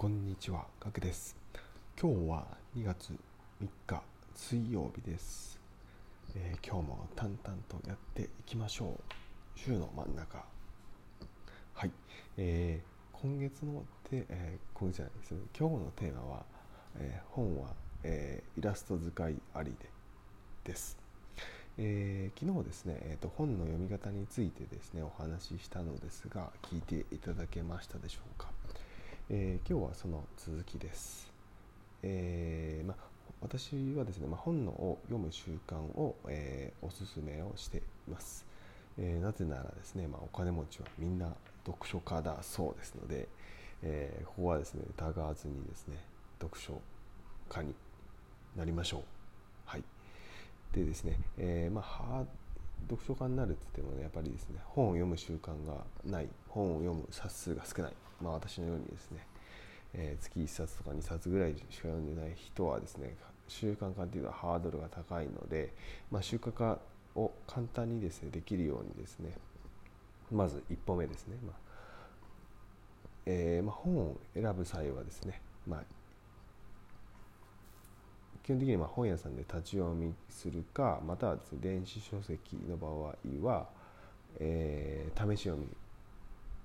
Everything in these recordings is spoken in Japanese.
こんにちは、ガクです。今日は2月3日水曜日です、えー今日も淡々とやっていきましょう。週の真ん中。はい。えー今月のテえー今月じゃないですね。今日のテーマは、えー本は、えーイラスト使いありでです。えー昨日ですね、えーと本の読み方についてですねお話ししたのですが聞いていただけましたでしょうか、えー今日はその続きです、えーま、私はですね、まあ、本のを読む習慣を、えーおすすめをしています、えなぜならですね、まあ、お金持ちはみんな読書家だそうですので、えここはですね疑わずにですね読書家になりましょう。はい。でですね、えまあ、読書家になるって言ってもねやっぱりですね本を読む習慣がない本を読む冊数が少ない、まあ、私のようにですね、えー月1冊とか2冊ぐらいしか読んでない人はですね習慣化っていうのはハードルが高いので、まあ、習慣化を簡単にですねできるようにですねまず一歩目ですね、まあえーまあ、本を選ぶ際はですね、まあ、基本的にまあ本屋さんで立ち読みするかまたは、電子書籍の場合は、えー試し読み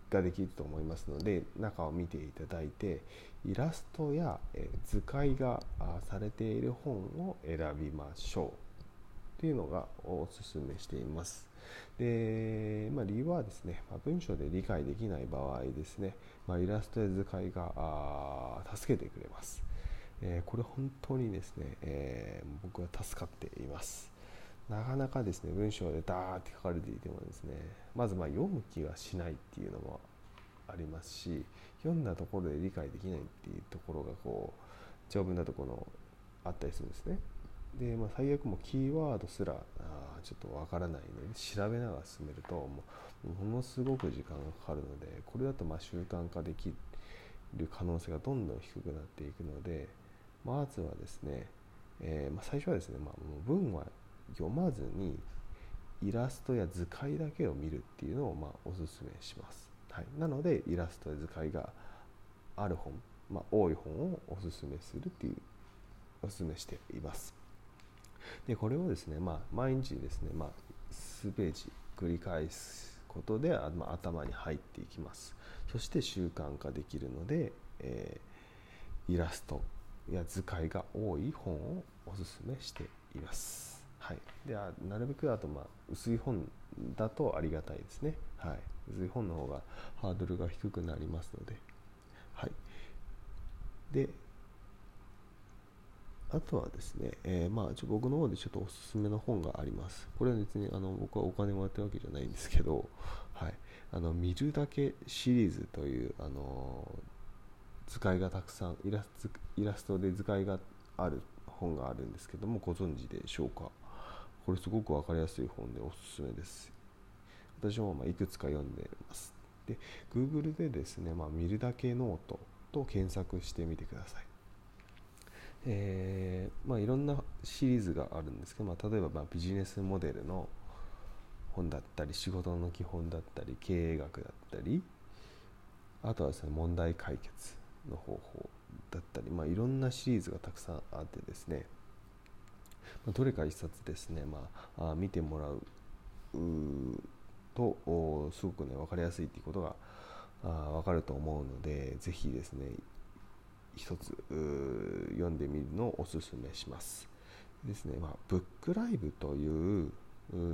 ができると思いますので中を見ていただいてイラストや、え図解がされている本を選びましょうというのがおすすめしています。でまあ、理由はですね、まあ、文章で理解できない場合ですね、まあ、イラストや図解があ助けてくれます。えーこれ本当にですね、えー僕は助かっています。なかなかですね文章でダーって書かれていてもですねまずま読む気がしないっていうのもありますし読んだところで理解できないっていうところがこう長文なとこのあったりするんですね。で、まあ、最悪もキーワードすらあちょっとわからないので調べながら進めるともうものすごく時間がかかるのでこれだとま習慣化できる可能性がどんどん低くなっていくのでまずはですね、えーまあ、最初はですね、まあ、もう文は読まずにイラストや図解だけを見るっていうのをまあおすすめします、はい、なのでイラストや図解がある本、まあ、多い本をおすすめするっていうおすすめしています。でこれをですね、まあ、毎日ですね、まあ、数ページ繰り返すことで、まあ、頭に入っていきます。そして習慣化できるので、えーイラストや図解が多い本をおすすめしています。はい、であなるべくあと、まあ、薄い本だとありがたいですね。はい、薄い本の方がハードルが低くなりますので。はい、であとはですね、えーまあ、ちょ僕の方でちょっとおすすめの本があります。これは別にあの僕はお金もらってるわけじゃないんですけど、はい、あの見るだけシリーズという、あの図解がたくさんイラストイラストで図解がある本があるんですけどもご存知でしょうか？これすごく分かりやすい本でおすすめです。私もまいくつか読んでます。で Google でですね、まあ、見るだけノートと検索してみてください。えーまあ、いろんなシリーズがあるんですけど、まあ、例えばまビジネスモデルの本だったり仕事の基本だったり経営学だったりあとはですね問題解決。の方法だったり、まあ、いろんなシリーズがたくさんあってですね、ま、どれか一冊ですね、まあ、見てもらうとすごくね分かりやすいっていうことがあ分かると思うのでぜひですね一つ読んでみるのをおすすめします。ですね、まあ、ブックライブという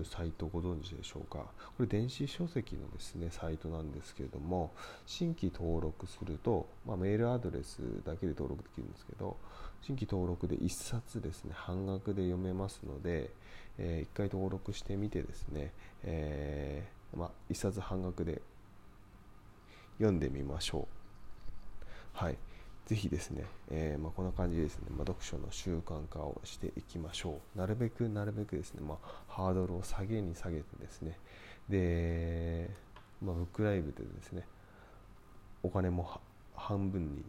サイトご存知でしょうか？これ電子書籍のですねサイトなんですけれども新規登録すると、まあ、メールアドレスだけで登録できるんですけど新規登録で1冊ですね半額で読めますので、え1回登録してみてですね、えーまあ、1冊半額で読んでみましょう。はい。ぜひですね、えーまあ、こんな感じですね、まあ、読書の習慣化をしていきましょう。なるべくなるべくですね、まあ、ハードルを下げに下げてですね、で、まあ、ブックライブでですね、お金も半分に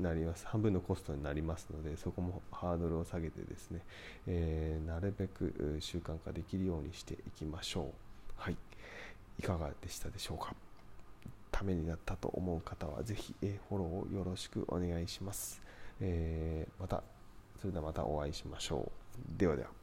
なります。半分のコストになりますので、そこもハードルを下げてですね、えーなるべく習慣化できるようにしていきましょう。はい。いかがでしたでしょうか？ためになったと思う方はぜひ、えフォローをよろしくお願いします、えー、またそれではまたお会いしましょう。ではでは。